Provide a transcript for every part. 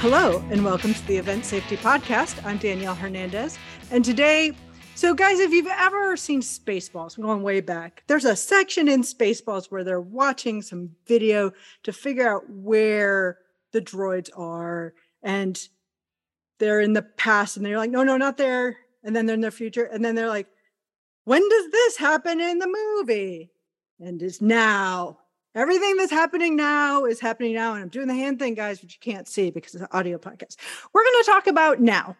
Hello, and welcome to the Event Safety Podcast. I'm Danielle Hernandez. And today, so guys, if you've ever seen Spaceballs, we're going way back, there's a section in Spaceballs where they're watching some video to figure out where the droids are. And they're in the past, and they're like, no, no, not there. And then they're in the future. And then they're like, when does this happen in the movie? And it's now. Everything that's happening now is happening now. And I'm doing the hand thing, guys, but you can't see because it's an audio podcast. We're going to talk about now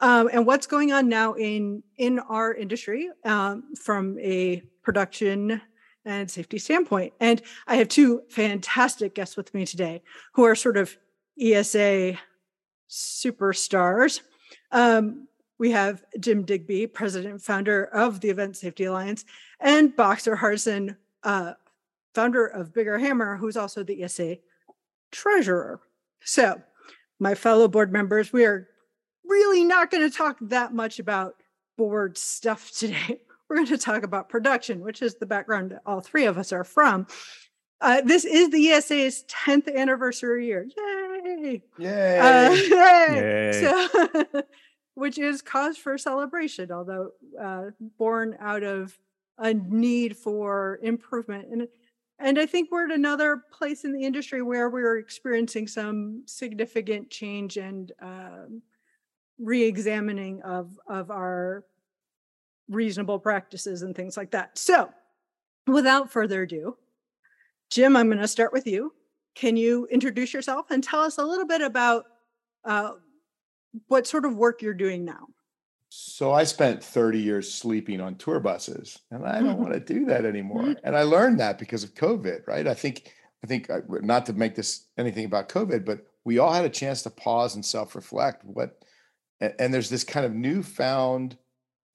um, and what's going on now in in our industry um, from a production and safety standpoint. And I have two fantastic guests with me today who are sort of ESA superstars. Um, we have Jim Digby, president and founder of the Event Safety Alliance, and Boxer Hardison, uh, founder of Bigger Hammer, who's also the ESA treasurer. So, my fellow board members, we are really not going to talk that much about board stuff today. We're going to talk about production, which is the background that all three of us are from. Uh, this is the ESA's 10th anniversary year. Yay! Yay! Uh, Yay. So, which is cause for celebration, although uh, born out of a need for improvement. And and I think we're at another place in the industry where we're experiencing some significant change and um, re-examining of of our reasonable practices and things like that. So, without further ado, Jim, I'm going to start with you. Can you introduce yourself and tell us a little bit about uh, what sort of work you're doing now? So I spent 30 years sleeping on tour buses, and I don't want to do that anymore. And I learned that because of COVID, right? I think, I think, uh, not to make this anything about COVID, but we all had a chance to pause and self-reflect. What, and, and there's this kind of newfound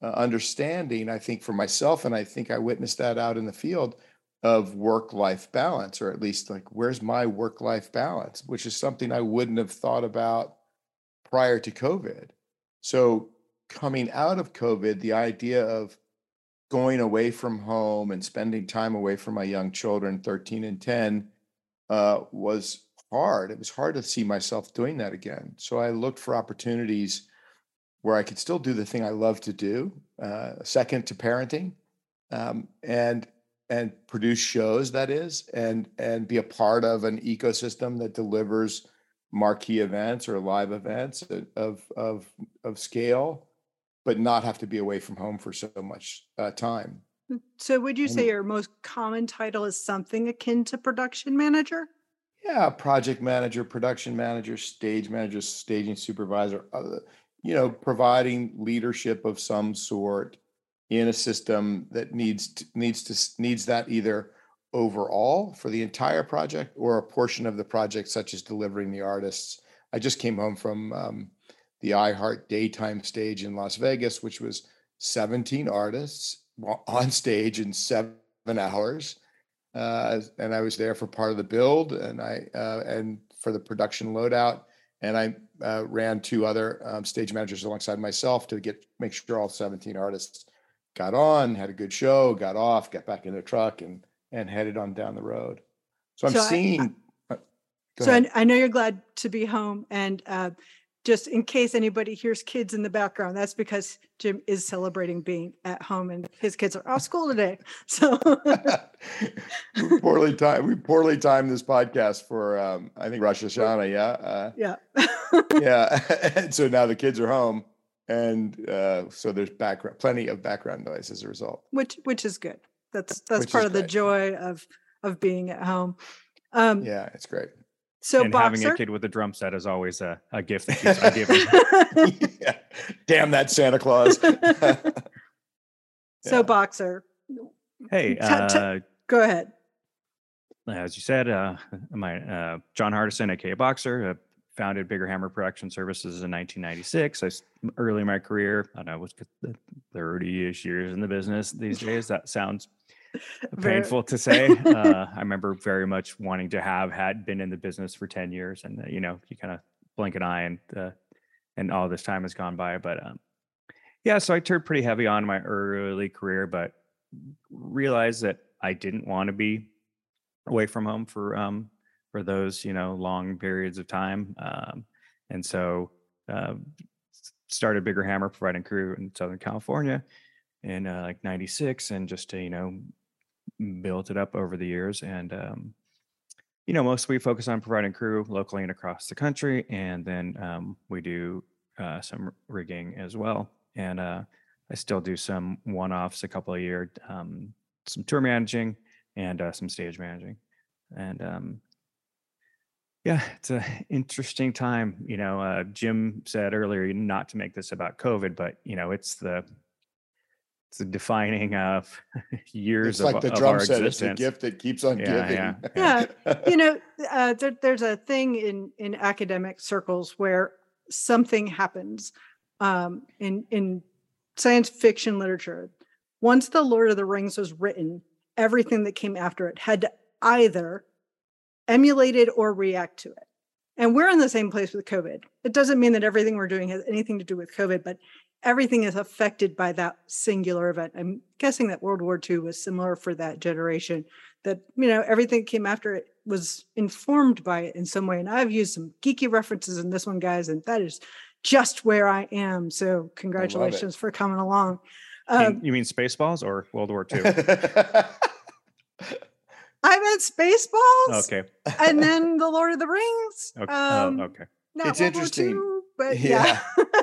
uh, understanding, I think, for myself, and I think I witnessed that out in the field of work-life balance, or at least like, where's my work-life balance, which is something I wouldn't have thought about prior to COVID. So coming out of COVID, the idea of going away from home and spending time away from my young children, 13 and 10, uh, was hard. It was hard to see myself doing that again. So I looked for opportunities where I could still do the thing I love to do, uh, second to parenting, um, and and produce shows that is, and and be a part of an ecosystem that delivers marquee events or live events uh, of of of scale but not have to be away from home for so much uh, time. So, would you say your most common title is something akin to production manager? Yeah, project manager, production manager, stage manager, staging supervisor, uh, you know, providing leadership of some sort in a system that needs to, needs to needs that either overall for the entire project or a portion of the project, such as delivering the artists. I just came home from um, the iHeart daytime stage in Las Vegas, which was 17 artists on stage in seven hours. Uh, and I was there for part of the build and I, uh, and for the production loadout. And I uh, ran two other um, stage managers alongside myself to get, make sure all 17 artists got on, had a good show, got off, got back in their truck and, and headed on down the road. So I'm So seeing. uh, go so. I, I know you're glad to be home, and uh, just in case anybody hears kids in the background, that's because Jim is celebrating being at home, and his kids are off school today. So we poorly timed we poorly timed this podcast for um I think Rosh Hashanah, yeah. Uh, yeah, yeah. and so now the kids are home and uh so there's background plenty of background noise as a result. which which is good. That's that's Which part of the joy of of being at home. Um, Yeah, it's great. So and having a kid with a drum set is always a, a gift that keeps on giving. yeah. Damn that Santa Claus. so boxer. Hey, Ta- ta- uh, Go ahead. as you said, uh, my uh, Jahn Hardison, aka Boxer, uh, founded Bigger Hammer Production Services in 1996. I s- early in my career, I don't know, was 30-ish years in the business these days. That sounds Very- painful to say. uh, I remember very much wanting to have had been in the business for 10 years, and uh, you know, you kind of blink an eye and uh, and all this time has gone by. But um, yeah, so I turned pretty heavy on my early career, but realized that I didn't want to be away from home for um for those you know long periods of time. Um, and so uh, started Bigger Hammer providing crew in Southern California in uh, like '96, and just to you know built it up over the years. And um, you know, mostly we focus on providing crew locally and across the country, and then um, we do uh, some rigging as well. And uh, I still do some one-offs a couple of year, um, some tour managing and uh, some stage managing. And um, yeah, it's an interesting time. You know, uh, Jim said earlier not to make this about COVID, but you know, it's the it's the defining of years It's of, like the of drum our set. It's the existence. gift that keeps on Yeah, giving. yeah, Yeah, you know, uh, there, there's a thing in in academic circles where something happens um, in in science fiction literature. Once the Lord of the Rings was written, everything that came after it had to either emulate it or react to it. And we're in the same place with COVID. It doesn't mean that everything we're doing has anything to do with COVID, but everything is affected by that singular event. I'm guessing that World War II was similar for that generation that you know everything came after it was informed by it in some way and i've used some geeky references in this one guys and that is just where i am so congratulations for coming along You mean- um, you mean Spaceballs or World War II? i meant spaceballs okay. and then the lord of the rings Okay. um, oh, okay. not It's World War interesting. II, but yeah, I-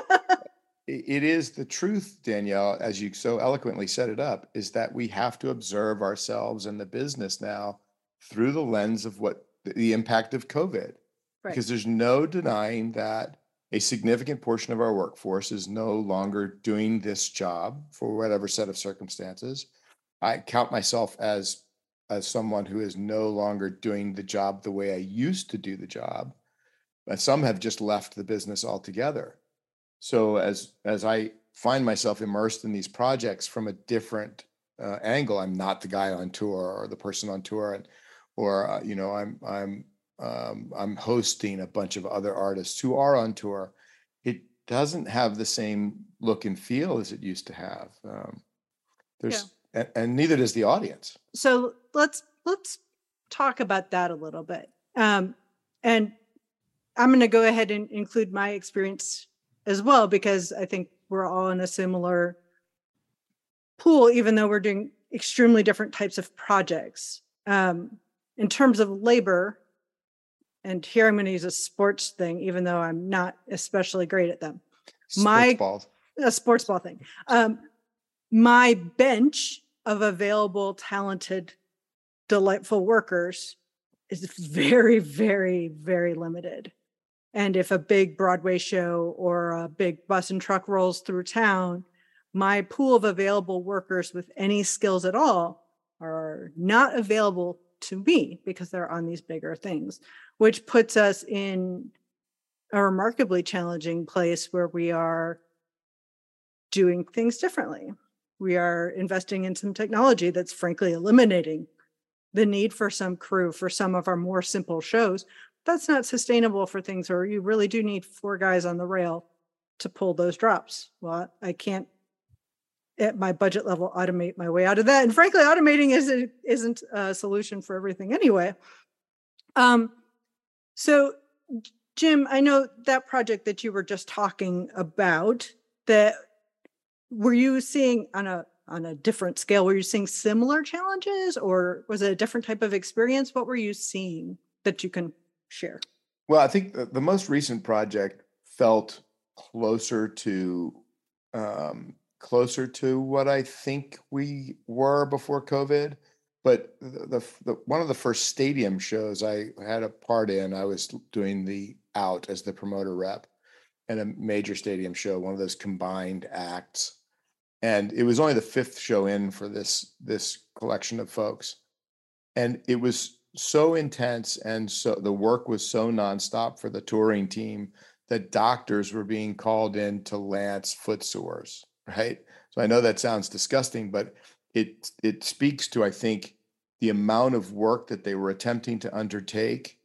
it is the truth, Danielle, as you so eloquently set it up, is that we have to observe ourselves and the business now through the lens of what the- impact of COVID. Right. Because there's no denying that a significant portion of our workforce is no longer doing this job for whatever set of circumstances. I count myself as as someone who is no longer doing the job the way I used to do the job. But some have just left the business altogether. So as as I find myself immersed in these projects from a different uh, angle, I'm not the guy on tour or the person on tour, and or uh, you know I'm I'm um, I'm hosting a bunch of other artists who are on tour. It doesn't have the same look and feel as it used to have. Um, there's and, and neither does the audience. so let's let's talk about that a little bit um, and i'm going to go ahead and include my experience as well because i think we're all in a similar pool even though we're doing extremely different types of projects um, in terms of labor and here i'm going to use a sports thing even though i'm not especially great at them My- Sports balls. a sports ball thing. Um, my bench of available, talented, delightful workers is very, very, very limited. And if a big Broadway show or a big bus and truck rolls through town, my pool of available workers with any skills at all are not available to me because they're on these bigger things, which puts us in a remarkably challenging place where we are doing things differently. We are investing in some technology that's frankly eliminating the need for some crew for some of our more simple shows. That's not sustainable for things where you really do need four guys on the rail to pull those drops. Well, I can't at my budget level automate my way out of that. And frankly, automating isn't isn't a solution for everything anyway. Um, so Jim, I know that project that you were just talking about that were you seeing on a on a different scale were you seeing similar challenges or was it a different type of experience what were you seeing that you can share Well, I think the, the most recent project felt closer to um, closer to what I think we were before COVID. But the, the, one of the first stadium shows I had a part in, I was doing the out as the promoter rep and a major stadium show, one of those combined acts. And it was only the fifth show in for this this collection of folks. And it was so intense and so the work was so nonstop for the touring team that doctors were being called in to lance foot sores right? So i know that sounds disgusting but it it speaks to i think the amount of work that they were attempting to undertake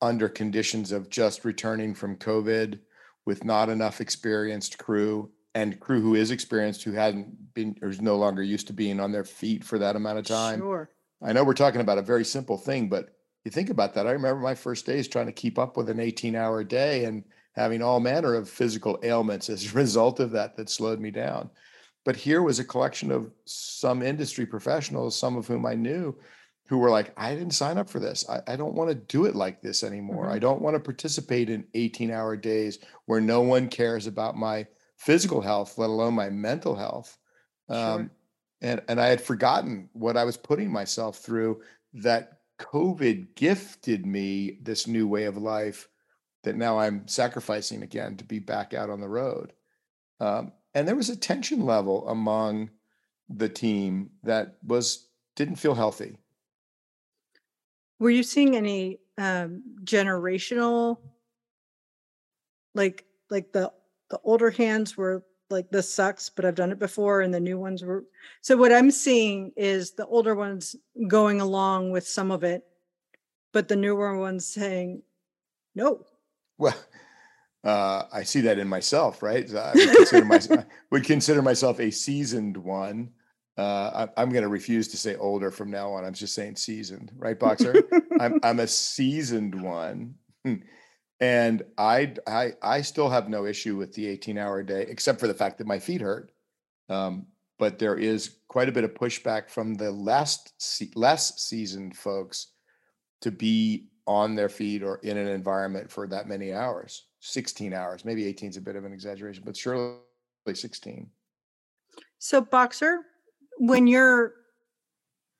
under conditions of just returning from covid with not enough experienced crew and crew who is experienced who hadn't been or is no longer used to being on their feet for that amount of time. Sure I know we're talking about a very simple thing, but you think about that. I remember my first days trying to keep up with an 18 hour day and having all manner of physical ailments as a result of that that slowed me down. But here was a collection of some industry professionals, some of whom I knew, who were like, I didn't sign up for this. I, I don't want to do it like this anymore. Mhm. I don't want to participate in 18 hour days where no one cares about my physical health, let alone my mental health. Sure. Um, and, and I had forgotten what I was putting myself through that COVID gifted me this new way of life that now I'm sacrificing again to be back out on the road. Um, and there was a tension level among the team that was didn't feel healthy. Were you seeing any um generational like like the the older hands were like this sucks, but I've done it before and the new ones were so what I'm seeing is the older ones going along with some of it, but the newer ones saying no. Well, uh, I see that in myself, right? I would consider, myself, would consider myself a seasoned one. Uh, I, I'm going to refuse to say older from now on. I'm just saying seasoned, right, Boxer? I'm I'm a seasoned one, and I I I still have no issue with the 18 hour day, except for the fact that my feet hurt. Um, but there is quite a bit of pushback from the less se- less seasoned folks to be on their feet or in an environment for that many hours 16 hours maybe 18 is a bit of an exaggeration but surely 16 So boxer, when you're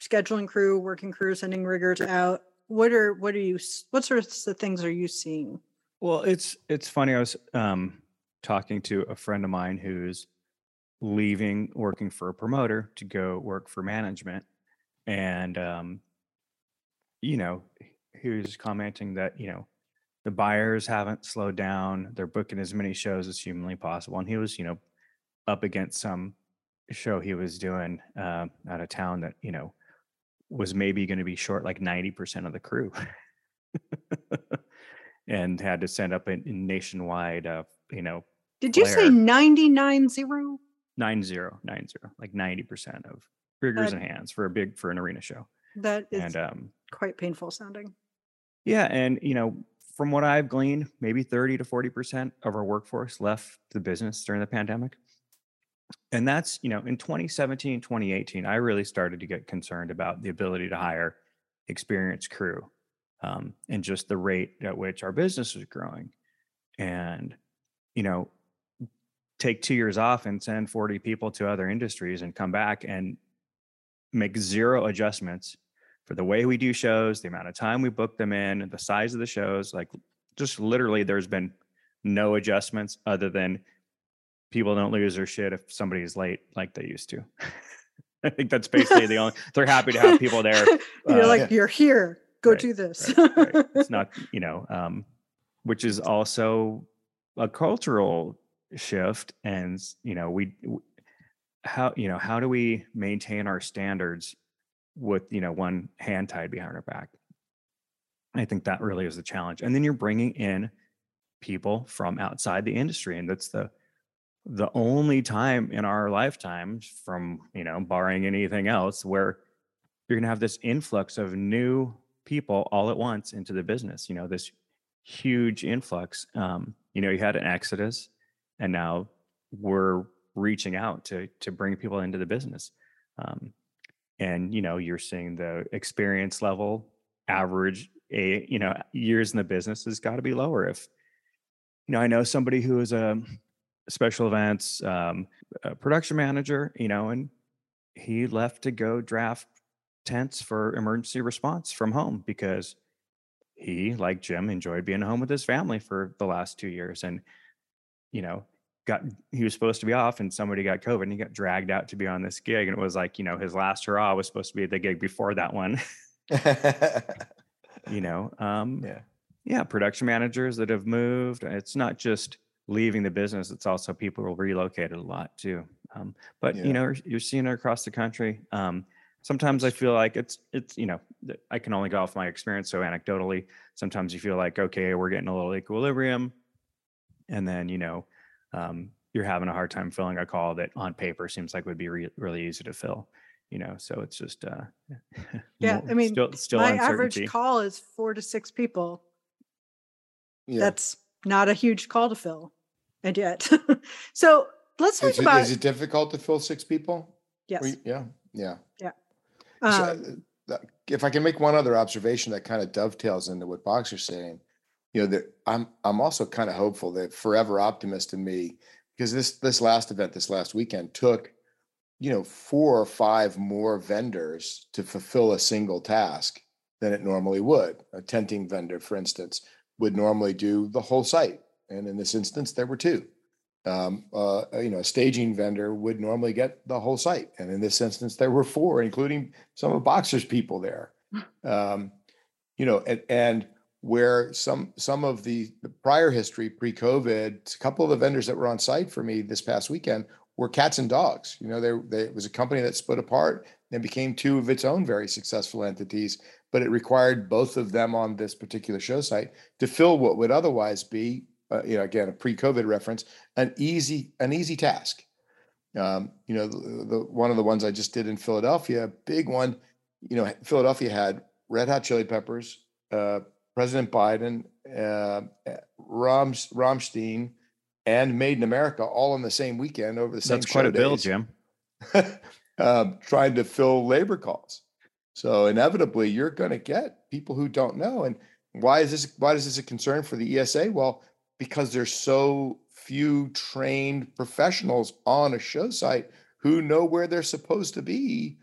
scheduling crew, working crew, sending riggers out, what are what are you what sorts of things are you seeing? Well, it's it's funny. I was um, talking to a friend of mine who's leaving working for a promoter to go work for management, and um, you know, he was commenting that you know the buyers haven't slowed down; they're booking as many shows as humanly possible, and he was you know up against some show he was doing uh, out of town that you know was maybe going to be short like ninety percent of the crew. and had to send up a a nationwide, uh, you know, Did you say Flare. 99 zero? nine zero nine zero, like ninety percent of riggers That- and hands for a big for an arena show. That is And um, quite painful sounding. yeah, and you know, from what I've gleaned, maybe thirty to forty percent of our workforce left the business during the pandemic. And that's, you know, in 2017, 2018, I really started to get concerned about the ability to hire experienced crew um, and just the rate at which our business was growing. And, you know, take two years off and send 40 people to other industries and come back and make zero adjustments for the way we do shows, the amount of time we book them in, the size of the shows. Like, just literally, there's been no adjustments other than people don't lose their shit if somebody's late like they used to. I think that's basically the only, they're happy to have people there. you're uh, like, you're here. Go right, do this. right, right. It's not, you know, um, which is also a cultural shift. And, you know, we, how, you know, how do we maintain our standards with, you know, one hand tied behind our back? I think that really is the challenge. And then you're bringing in people from outside the industry. And that's the, the only time in our lifetimes from, you know, barring anything else where you're going to have this influx of new people all at once into the business you know this huge influx um you know you had an exodus and now we're reaching out to to bring people into the business um and you know you're seeing the experience level average a you know years in the business has got to be lower if you know i know somebody who is a special events um, a production manager you know and he left to go draft tents for emergency response from home because he like jim enjoyed being home with his family for the last two years and you know got he was supposed to be off and somebody got covid and he got dragged out to be on this gig and it was like you know his last hurrah was supposed to be the gig before that one you know um yeah. yeah production managers that have moved it's not just leaving the business it's also people who relocated a lot too um, but Yeah. you know you're, you're seeing it across the country um, sometimes i feel like it's it's you know i can only go off my experience so anecdotally sometimes you feel like okay we're getting a little equilibrium and then you know um, you're having a hard time filling a call that on paper seems like would be re- really easy to fill you know so it's just uh Yeah, more- I mean, still still My average call is four to six people. Yeah. That's not a huge call to fill, and yet. so let's talk Is it, about is it difficult to fill six people? yes. We- Yeah, yeah. So, Um, uh, if I can make one other observation that kind of dovetails into what Boxer's saying, you know, that I'm I'm also kind of hopeful that forever optimist in me, because this this last event this last weekend took, you know, four or five more vendors to fulfill a single task than it normally would. A tenting vendor, for instance, would normally do the whole site, and in this instance, there were two um, uh, you know, a staging vendor would normally get the whole site. And in this instance, there were four, including some of Boxer's people there. Um, you know, and, and where some some of the, the prior history pre-COVID, a couple of the vendors that were on site for me this past weekend were cats and dogs. You know, there they it was a company that split apart and became two of its own very successful entities, but it required both of them on this particular show site to fill what would otherwise be, uh, you know, again a pre-COVID reference, an easy an easy task. Um, you know, the, the one of the ones I just did in Philadelphia, big one. You know, Philadelphia had Red Hot Chili Peppers, uh, President Biden, uh, Rams, Rammstein, and Made in America all on the same weekend over the same. That's quite a bill, Jim. um, trying to fill labor calls. So inevitably, you're going to get people who don't know. And why is this? Why is this a concern for the ESA? Well, because there's so few trained professionals on a show site who know where they're supposed to be.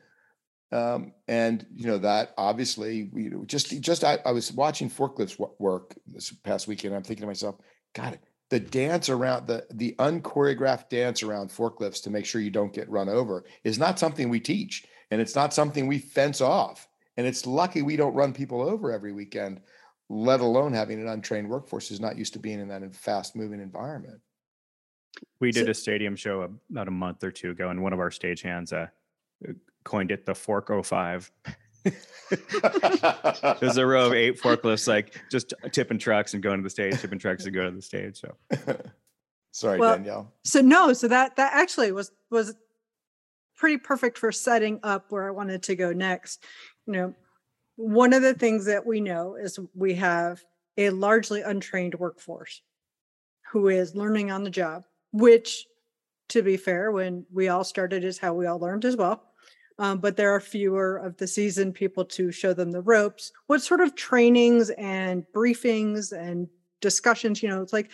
Um, and you know that obviously we just just I, I was watching forklifts work this past weekend. I'm thinking to myself, God, the dance around the the unchoreographed dance around forklifts to make sure you don't get run over is not something we teach, and it's not something we fence off. And it's lucky we don't run people over every weekend, let alone having an untrained workforce who's not used to being in that fast moving environment. We So- did a stadium show about a month or two ago, and one of our stagehands uh, coined it the Fork 05. There's a row of eight forklifts, like just tipping trucks and going to the stage, tipping trucks and going to the stage. So Sorry, Well, Danielle. so no, so that that actually was was pretty perfect for setting up where I wanted to go next. You know, one of the things that we know is we have a largely untrained workforce who is learning on the job, which to be fair, when we all started is how we all learned as well. Um, but there are fewer of the seasoned people to show them the ropes. What sort of trainings and briefings and discussions, you know, it's like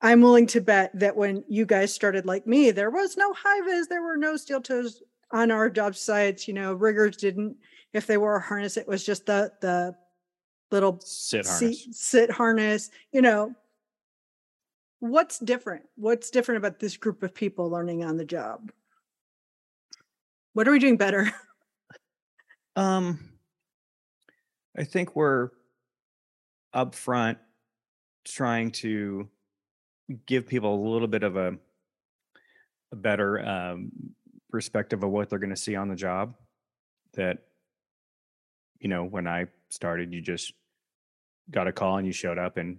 I'm willing to bet that when you guys started like me, there was no high vis, there were no steel toes on our job sites. You know, riggers didn't, if they wore a harness, it was just the the little sit seat- harness. sit harness. You know, what's different? What's different about this group of people learning on the job? What are we doing better? Um, I think we're upfront trying to give people a little bit of a, a better um, perspective of what they're going to see on the job. That, you know, when I started, you just got a call and you showed up and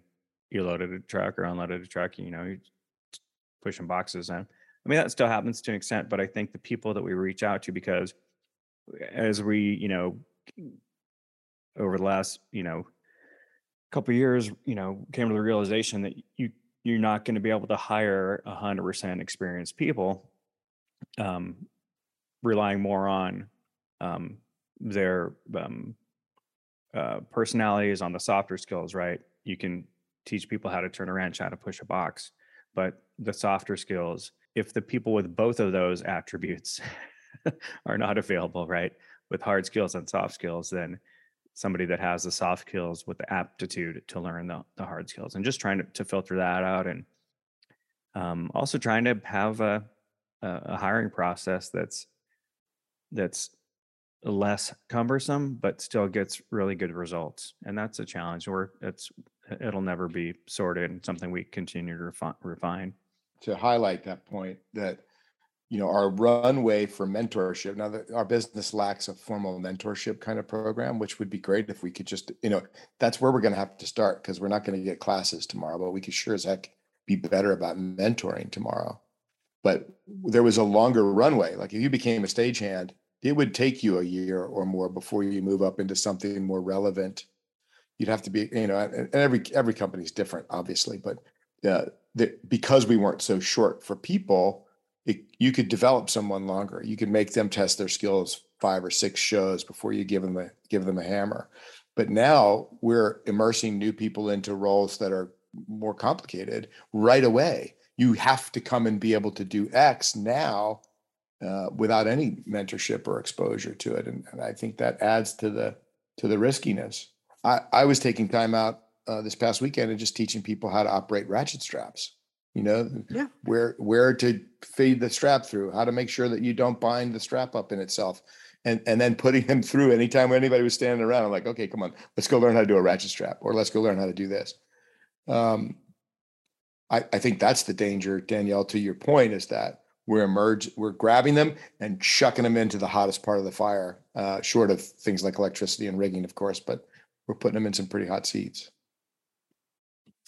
you loaded a truck or unloaded a truck, you know, you're pushing boxes and I mean, that still happens to an extent, but I think the people that we reach out to, because as we, you know, over the last, you know, couple years, you know, came to the realization that you you're not going to be able to hire a hundred percent experienced people, um, relying more on um, their um, uh, personalities, on the softer skills. Right? You can teach people how to turn a wrench, how to push a box, but the softer skills, if the people with both of those attributes are not available, right, with hard skills and soft skills, then somebody that has the soft skills with the aptitude to learn the, the hard skills and just trying to, to filter that out and um, also trying to have a, a, hiring process that's that's less cumbersome but still gets really good results and that's a challenge or it's it'll never be sorted and something we continue to refi- refine. To highlight that point that you know our runway for mentorship now that our business lacks a formal mentorship kind of program which would be great if we could just you know that's where we're going to have to start because we're not going to get classes tomorrow but we could sure as heck be better about mentoring tomorrow but there was a longer runway like if you became a stagehand it would take you a year or more before you move up into something more relevant you'd have to be you know and every every company is different obviously but uh, that because we weren't so short for people, it, you could develop someone longer. You could make them test their skills five or six shows before you give them a give them a hammer. But now we're immersing new people into roles that are more complicated right away. You have to come and be able to do X now uh, without any mentorship or exposure to it, and, and I think that adds to the to the riskiness. I, I was taking time out uh, this past weekend and just teaching people how to operate ratchet straps. You know, Yeah. where where to feed the strap through, how to make sure that you don't bind the strap up in itself, and and then putting them through. Anytime anybody was standing around, I'm like, okay, come on, let's go learn how to do a ratchet strap, or let's go learn how to do this. Um, I I think that's the danger, Danielle. To your point, is that we're emerge, we're grabbing them and chucking them into the hottest part of the fire, uh, short of things like electricity and rigging, of course, but we're putting them in some pretty hot seats.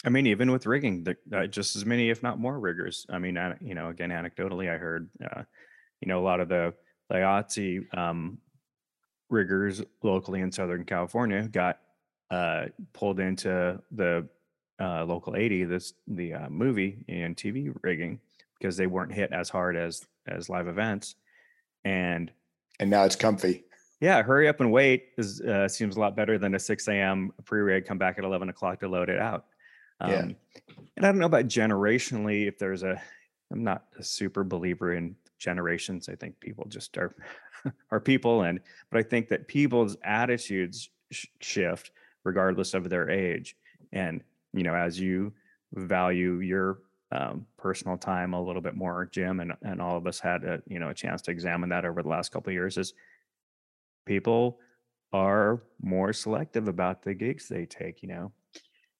I mean, even with rigging, the, uh, just as many, if not more, riggers. I mean, you know, again, anecdotally, I heard, uh, you know, a lot of the LIATSE um, riggers locally in Southern California got uh, pulled into the uh, local 80, this the uh, movie and TV rigging because they weren't hit as hard as as live events, and And now it's comfy. yeah, hurry up and wait is uh, seems a lot better than a 6 a.m. pre-rig come back at 11 o'clock to load it out. Um, Yeah. And I don't know about generationally if there's a. I'm not a super believer in generations. I think people just are are people, and but I think that people's attitudes sh- shift regardless of their age. And you know, as you value your um, personal time a little bit more, Jim, and and all of us had a you know a chance to examine that over the last couple of years. Is people are more selective about the gigs they take. You know,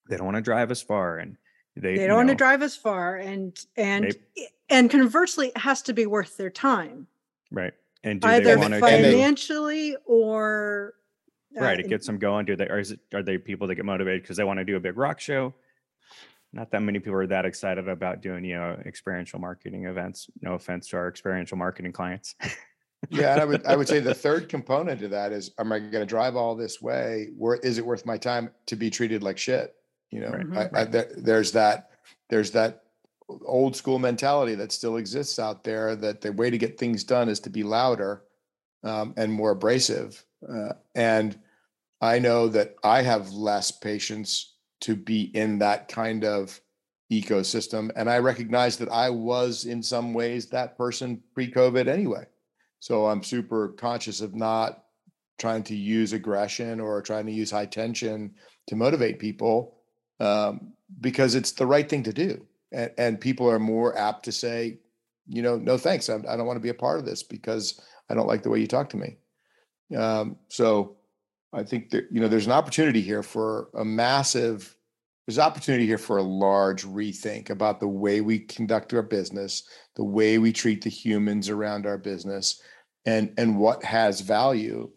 they don't want to drive as far, and they They don't want to drive as far and and They- and conversely it has to be worth their time. right. And do either they want to And they- financially or right it gets them going do they or is it are they people that get motivated because they want to do a big rock show not that many people are that excited about doing you know experiential marketing events no offense to our experiential marketing clients Yeah, and I would I would say the third component to that is, am I going to drive all this way? Where is it worth my time to be treated like shit? You know, Right, I, I, there, there's that there's that old school mentality that still exists out there that the way to get things done is to be louder um, and more abrasive. Uh, and I know that I have less patience to be in that kind of ecosystem, and I recognize that I was in some ways that person pre-COVID anyway. So I'm super conscious of not trying to use aggression or trying to use high tension to motivate people um, because it's the right thing to do. And, and people are more apt to say, you know, no thanks. I, I don't want to be a part of this because I don't like the way you talk to me. Um, so I think that, you know, there's an opportunity here for a massive, there's opportunity here for a large rethink about the way we conduct our business, the way we treat the humans around our business and and what has value.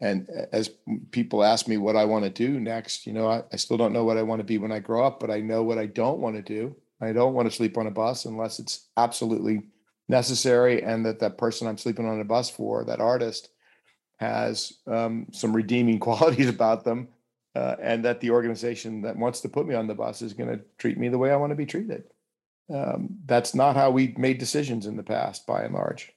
And as people ask me what i want to do next you know I, I still don't know what i want to be when i grow up but i know what i don't want to do. I don't want to sleep on a bus unless it's absolutely necessary and that that person i'm sleeping on a bus for that artist has um, some redeeming qualities about them uh, and that the organization that wants to put me on the bus is going to treat me the way i want to be treated um, that's not how we made decisions in the past by and large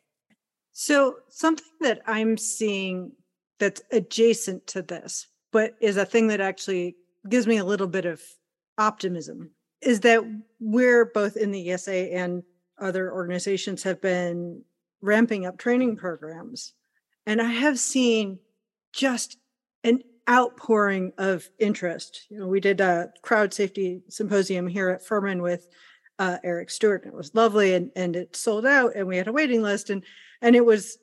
So something that I'm seeing that's adjacent to this, but is a thing that actually gives me a little bit of optimism is that we're both in the ESA and other organizations have been ramping up training programs. And I have seen just an outpouring of interest. You know, we did a crowd safety symposium here at Furman with uh, Eric Stewart. and It was lovely and, and it sold out and we had a waiting list and and it was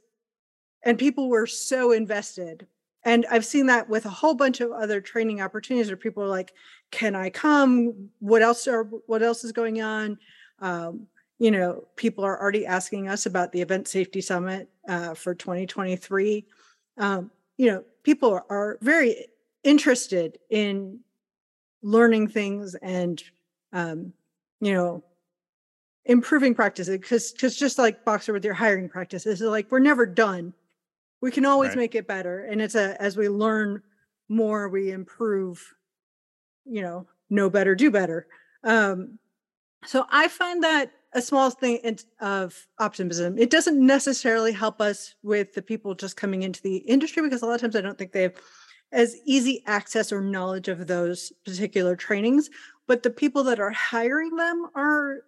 and people were so invested and i've seen that with a whole bunch of other training opportunities where people are like can i come what else are what else is going on um, you know people are already asking us about the event safety summit uh, for 2023 um, you know people are, are very interested in learning things and um, you know improving practices because because just like boxer with your hiring practices it's like we're never done. We can always Right. make it better and it's a as we learn more we improve you know know better do better. Um So I find that a small thing of optimism. It doesn't necessarily help us with the people just coming into the industry because a lot of times I don't think they have as easy access or knowledge of those particular trainings but the people that are hiring them are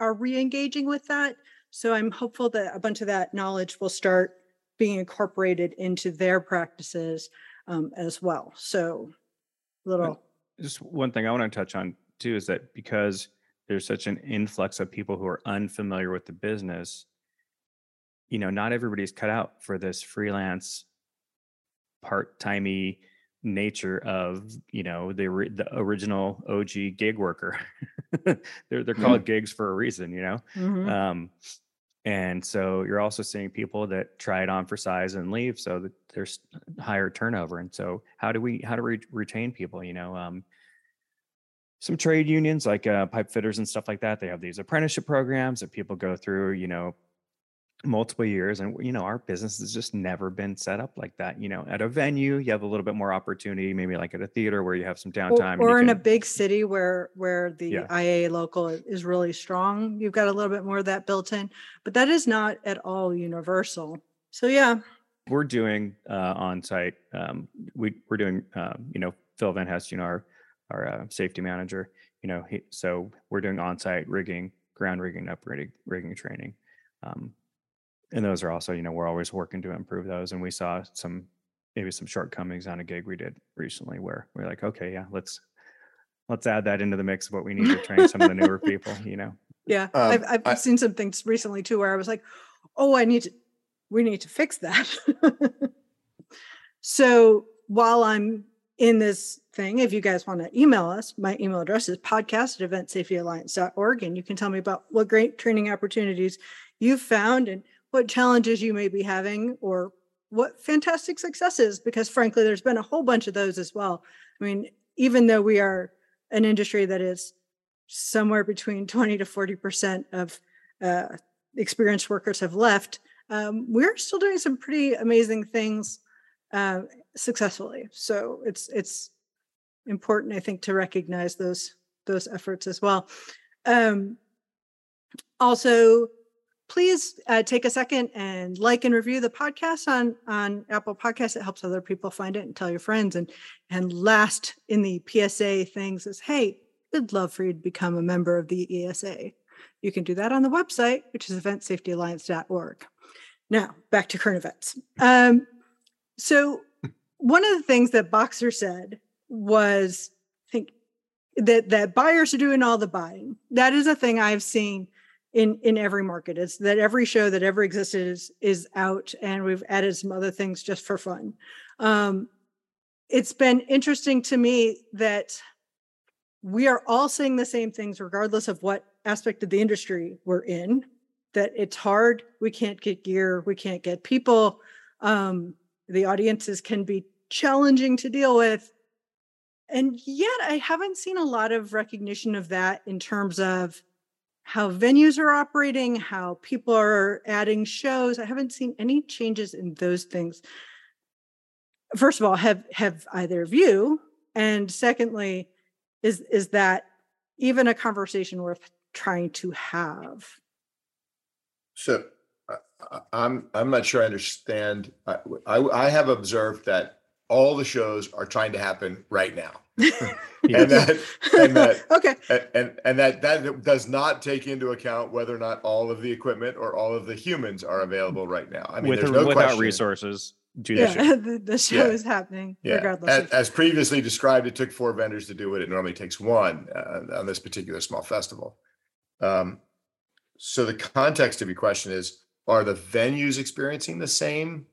are re-engaging with that so i'm hopeful that a bunch of that knowledge will start being incorporated into their practices um, as well so little just one thing i want to touch on too is that because there's such an influx of people who are unfamiliar with the business you know not everybody's cut out for this freelance part-timey nature of you know the the original OG gig worker. they're they're mm-hmm. called gigs for a reason, you know. Mm-hmm. Um, and so you're also seeing people that try it on for size and leave, so that there's higher turnover. And so how do we how do we retain people? You know, um, some trade unions like uh, pipe fitters and stuff like that. They have these apprenticeship programs that people go through. You know, multiple years and you know our business has just never been set up like that you know at a venue you have a little bit more opportunity maybe like at a theater where you have some downtime or, or in can, a big city where where the yeah. ia local is really strong you've got a little bit more of that built in but that is not at all universal so yeah we're doing uh, on site um, we, we're doing um, you know phil van hest you know our our uh, safety manager you know he, so we're doing on site rigging ground rigging up rigging, rigging training um, and those are also you know we're always working to improve those and we saw some maybe some shortcomings on a gig we did recently where we're like okay yeah let's let's add that into the mix of what we need to train some of the newer people you know? Yeah um, i've, I've I, seen some things recently too where i was like oh i need to we need to fix that. So while i'm in this thing if you guys want to email us my email address is podcast at eventsafetyalliance.org and you can tell me about what great training opportunities you've found and what challenges you may be having or what fantastic successes because frankly there's been a whole bunch of those as well. I mean even though we are an industry that is somewhere between 20 to 40 percent of uh, experienced workers have left um, we're still doing some pretty amazing things uh, successfully so it's it's important i think to recognize those those efforts as well um, also please uh, take a second and like and review the podcast on on Apple Podcasts. It helps other people find it and tell your friends. And and last in the PSA things is, hey, we'd love for you to become a member of the ESA. You can do that on the website, which is eventsafetyalliance.org. Now back to current events. Um, so one of the things that Boxer said was, I think that that buyers are doing all the buying. That is a thing I've seen in in every market it's that every show that ever existed is is out and we've added some other things just for fun um it's been interesting to me that we are all saying the same things regardless of what aspect of the industry we're in that it's hard we can't get gear we can't get people um the audiences can be challenging to deal with and yet i haven't seen a lot of recognition of that in terms of how venues are operating, how people are adding shows. I haven't seen any changes in those things. First of all, have have either of you? And secondly, is is that even a conversation worth trying to have? So I'm I'm not sure I understand. I, I, I have observed that all the shows are trying to happen right now. and that, and that okay and and that that does not take into account whether or not all of the equipment or all of the humans are available right now i mean With there's no without question. resources do yeah, show. the, the, show yeah. is happening yeah. regardless as, of- as, previously described it took four vendors to do it it normally takes one uh, on this particular small festival um, so the context of your question is are the venues experiencing the same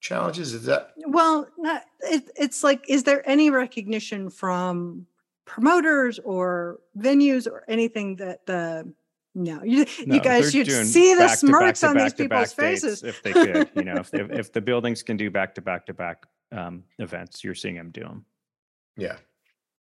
challenges? Is that well? Not, it, it's like, is there any recognition from promoters or venues or anything that the no, you, no, you guys should see the smirks on these people's faces. If they could, you know, if, if, if the buildings can do back to back to back um, events, you're seeing them do them. Yeah,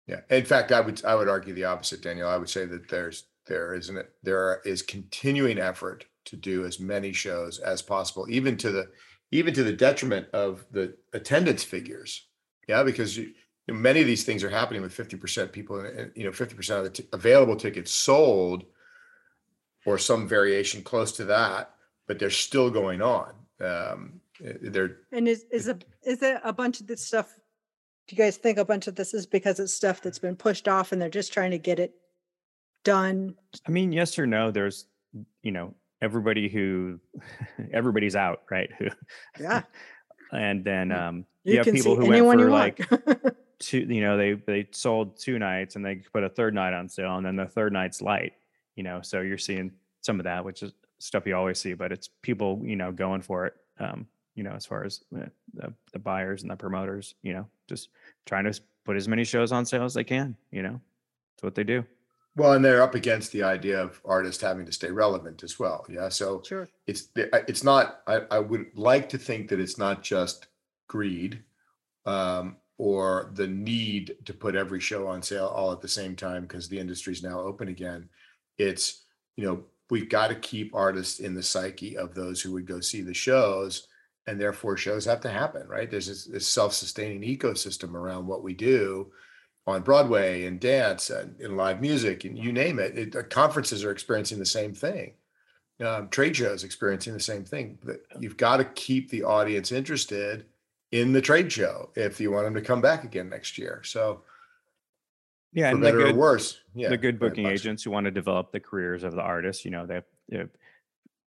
yeah. In fact, I would I would argue the opposite, Danielle. I would say that there's there isn't it there is continuing effort to do as many shows as possible, even to the even to the detriment of the attendance figures. Yeah, because you, many of these things are happening with 50% people, you know, 50% of the t- available tickets sold or some variation close to that, but they're still going on. Um, eh, they're And is is a is it a bunch of this stuff? Do you guys think a bunch of this is because it's stuff that's been pushed off and they're just trying to get it done? I mean, yes or no. There's, you know, everybody who, everybody's out, right? Who, Yeah. and then um, You, you have people who went for like two, you know, they they sold two nights and they put a third night on sale, and then the third night's light, you know. So you're seeing some of that, which is stuff you always see, but it's people, you know, going for it. Um, you know, as far as uh, the, the buyers and the promoters, you know, just trying to put as many shows on sale as they can. You know, it's what they do. Well, and they're up against the idea of artists having to stay relevant as well. Yeah. So sure. it's it's not I, I would like to think that it's not just greed um, or the need to put every show on sale all at the same time because the industry's now open again it's you know we've got to keep artists in the psyche of those who would go see the shows and therefore shows have to happen right there's this, this self-sustaining ecosystem around what we do on broadway and dance and in live music and you name it, it uh, conferences are experiencing the same thing um, trade shows experiencing the same thing. That you've got to keep the audience interested in the trade show if you want them to come back again next year. So Yeah, for and the better or good, worse, yeah, the good booking agents who want to develop the careers of the artists, you know, they, they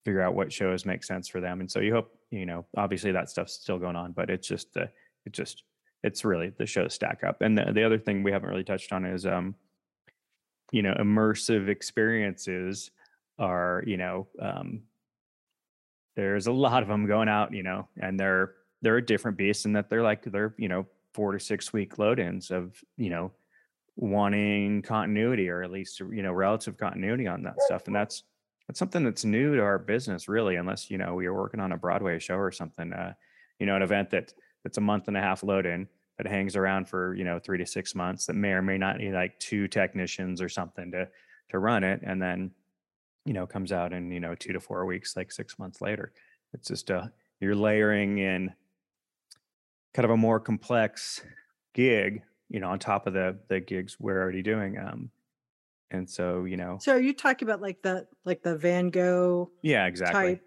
figure out what shows make sense for them. And so you hope, you know, obviously that stuff's still going on, but it's just the, it just, it's really the shows stack up. And the, the other thing we haven't really touched on is, um, you know, immersive experiences are, you know, um, there's a lot of them going out, you know, and they're, they're a different beast in that they're like, they're, you know, four to six week load ins of, you know, wanting continuity or at least you know relative continuity on that stuff and that's that's something that's new to our business really unless you know we are working on a broadway show or something uh you know an event that that's a month and a half load in that hangs around for you know three to six months that may or may not need like two technicians or something to to run it and then you know comes out in you know two to four weeks like six months later it's just a you're layering in kind of a more complex gig you know on top of the the gigs we're already doing um and so you know So are you talking about like the like the Van Gogh yeah exactly type?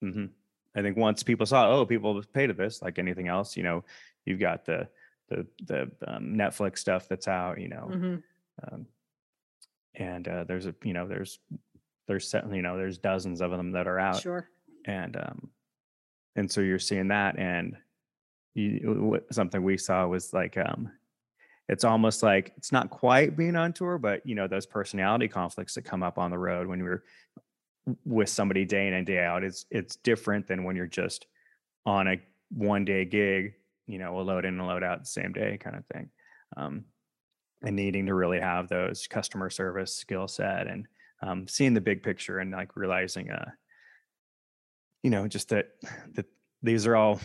hmm I think once people saw, oh, people pay to this, like anything else, you know, you've got the the the um, Netflix stuff that's out, you know, Mhm. um, and uh, there's a you know there's there's certainly you know there's dozens of them that are out, Sure. and um, and so you're seeing that, and you, something we saw was like um, it's almost like it's not quite being on tour, but you know those personality conflicts that come up on the road when you're with somebody day in and day out. It's it's different than when you're just on a one day gig, you know, a load in and load out the same day kind of thing. Um, and needing to really have those customer service skill set and um, seeing the big picture and like realizing, uh, you know, just that that these are all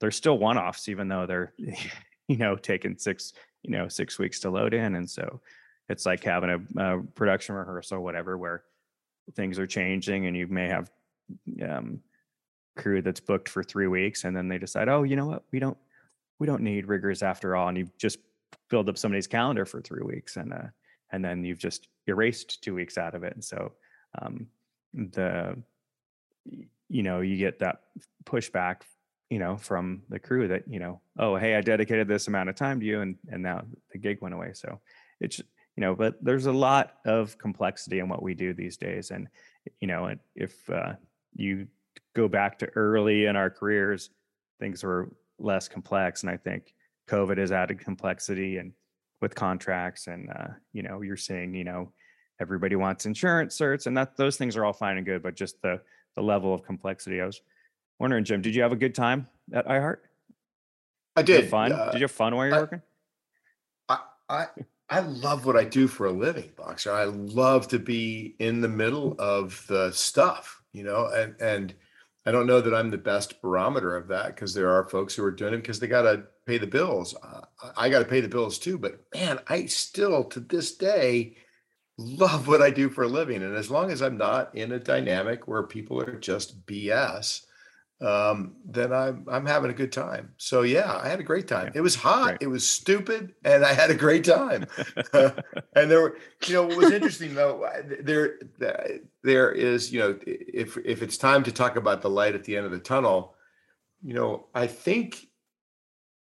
they're still one offs, even though they're you know taking six you know six weeks to load in, and so it's like having a, a production rehearsal, whatever, where things are changing and you may have um, crew that's booked for three weeks and then they decide oh you know what? We don't we don't need riggers after all. And you've just filled up somebody's calendar for three weeks and uh and then you've just erased two weeks out of it. And so um the you know you get that pushback you know from the crew that you know oh hey i dedicated this amount of time to you and and now the gig went away. So it's you know but there's a lot of complexity in what we do these days and you know if uh, you go back to early in our careers things were less complex and i think covid has added complexity and with contracts and uh, you know you're seeing you know everybody wants insurance certs and that those things are all fine and good but just the the level of complexity. I was wondering jim did you have a good time at iheart? I did did fun? uh, did you have fun while you're I- working? I, I I love what I do for a living, Boxer. I love to be in the middle of the stuff, you know, and and I don't know that I'm the best barometer of that because there are folks who are doing it because they got to pay the bills. Uh, I got to pay the bills too, but man, I still to this day love what I do for a living. And as long as I'm not in a dynamic where people are just BS, um, then I'm I'm having a good time. So yeah, I had a great time. It was hot, great. it was stupid, and I had a great time. and there were, you know, what was interesting though, there there is, you know, if if it's time to talk about the light at the end of the tunnel, you know, I think,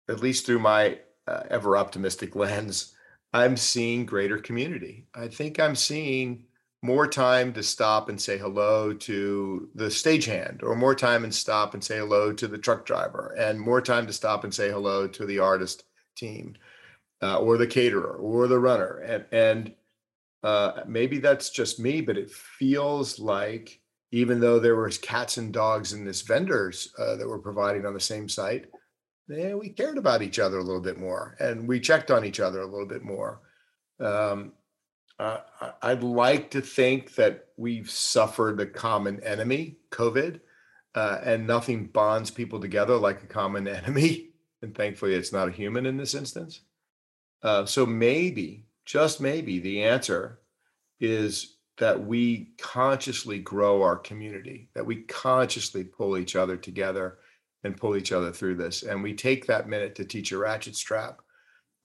at least through my uh, ever optimistic lens, I'm seeing greater community. I think I'm seeing more time to stop and say hello to the stagehand, or more time and stop and say hello to the truck driver, and more time to stop and say hello to the artist team, uh, or the caterer, or the runner, and and uh, maybe that's just me, but it feels like even though there was cats and dogs in this vendors uh, that were providing on the same site, yeah, we cared about each other a little bit more, and we checked on each other a little bit more. Um, uh, I'd like to think that we've suffered a common enemy, COVID, uh, and nothing bonds people together like a common enemy. And thankfully, it's not a human in this instance. Uh, so maybe, just maybe, the answer is that we consciously grow our community, that we consciously pull each other together and pull each other through this. And we take that minute to teach a ratchet strap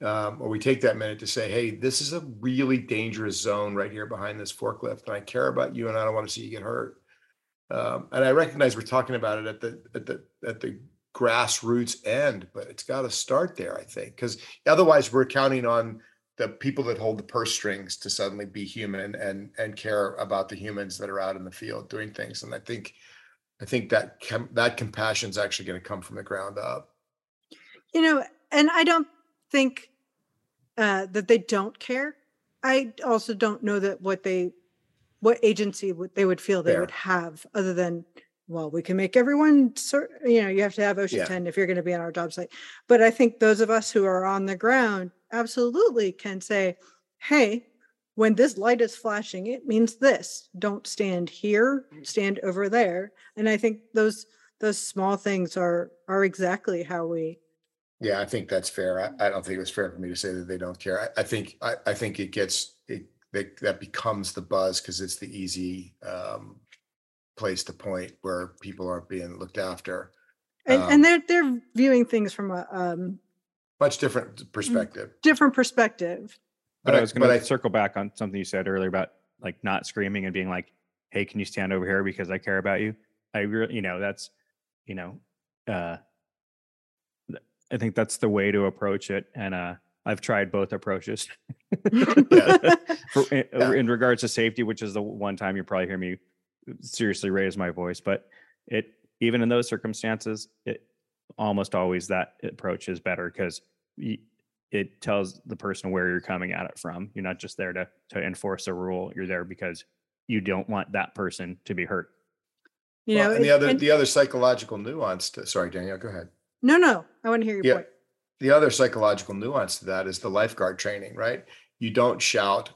um, or we take that minute to say, hey, this is a really dangerous zone right here behind this forklift, and I care about you, and I don't want to see you get hurt. Um, and I recognize we're talking about it at the at the at the grassroots end, but it's got to start there, I think, because otherwise we're counting on the people that hold the purse strings to suddenly be human and and care about the humans that are out in the field doing things. And I think I think that com- that compassion is actually going to come from the ground up. you know and i don't think uh, that they don't care. I also don't know that what they what agency would they would feel they Fair. would have other than well we can make everyone cer- you know you have to have OSHA Yeah. 10 if you're going to be on our job site. But i think those of us who are on the ground absolutely can say hey when this light is flashing it means this. Don't stand here stand over there. And i think those those small things are are exactly how we Yeah, I think that's fair. I, I don't think it was fair for me to say that they don't care. I, I think, I, I think it gets, it, that, that becomes the buzz because it's the easy, um, place to point where people aren't being looked after. and, Um, and they're they're viewing things from a um, Much different perspective. different perspective. But, But I I- was but going I- to circle back on something you said earlier about like not screaming and being like, "Hey, can you stand over here because I care about you?" I really, you know, that's, you know, uh, th- I think that's the way to approach it. And uh, I've tried both approaches. For, in, Yeah. in regards to safety, which is the one time you probably hear me seriously raise my voice, but it even in those circumstances, it almost always that approach is better because it tells the person where you're coming at it from. You're not just there to to enforce a rule. You're there because you don't want that person to be hurt. you Well, know, and the other, and- the other psychological nuance to, sorry, Danielle, go ahead. No, no, I want to hear your Yeah. point. the other psychological nuance to that is the lifeguard training, right? You don't shout,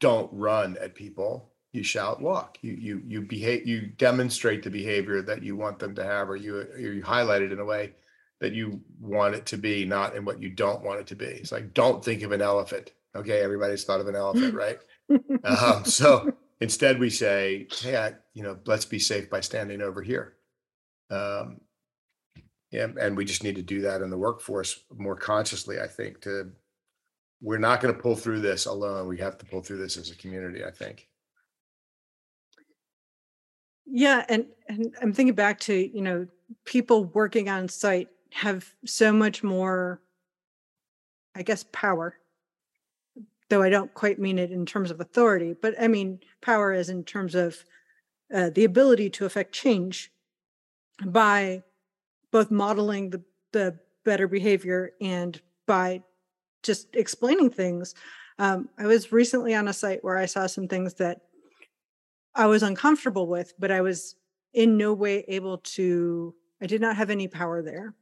don't run at people. You shout, walk. You you you behave. You demonstrate the behavior that you want them to have, or you or you highlight it in a way that you want it to be, not in what you don't want it to be. It's like don't think of an elephant. Okay, everybody's thought of an elephant, right? Um, so instead, we say, hey, I, you know, let's be safe by standing over here. Um, yeah, and we just need to do that in the workforce more consciously, I think, to, we're not going to pull through this alone. We have to pull through this as a community, I think. Yeah, and and I'm thinking back to you know people working on site have so much more, I guess, power. Though I don't quite mean it in terms of authority, but I mean power as in terms of uh, the ability to affect change by both modeling the the better behavior and by just explaining things. Um, I was recently on a site where I saw some things that I was uncomfortable with, but I was in no way able to, I did not have any power there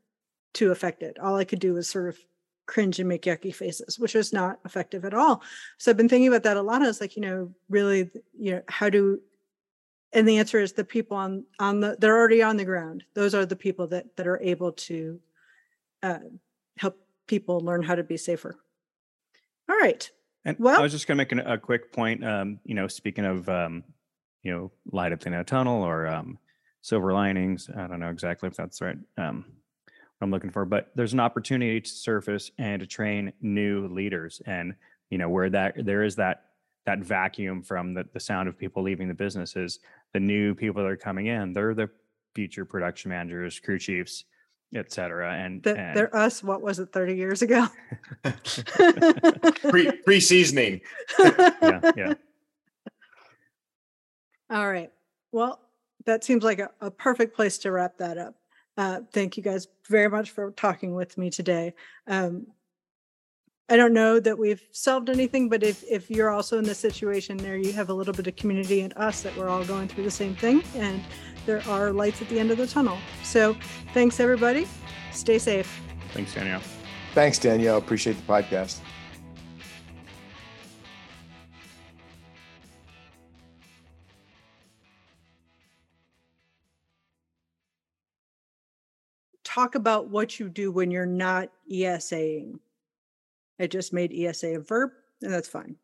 to affect it. All I could do was sort of cringe and make yucky faces, which was not effective at all. So I've been thinking about that a lot. I was like, you know, really, you know, how do, and the answer is the people on, on the, they're already on the ground. Those are the people that, that are able to uh, help people learn how to be safer. All right. And Well- I was just going to make an, a quick point. Um, you know, speaking of, um, you know, light at the end of tunnel or um, silver linings. I don't know exactly if that's right. Um, what I'm looking for, but there's an opportunity to surface and to train new leaders, and you know where that there is that that vacuum from the, the sound of people leaving the businesses. The new people that are coming in, they're the future production managers, crew chiefs, et cetera. And, That and they're us, what was it, 30 years ago? Pre pre seasoning. yeah, yeah. All right. Well, that seems like a, a perfect place to wrap that up. Uh, thank you guys very much for talking with me today. Um, I don't know that we've solved anything, but if, if you're also in this situation there, you have a little bit of community and us that we're all going through the same thing, and there are lights at the end of the tunnel. So thanks, everybody. Stay safe. Thanks, Danielle. Thanks, Danielle. Appreciate the podcast. Talk about what you do when you're not ESAing. I just made ESA a verb, and that's fine.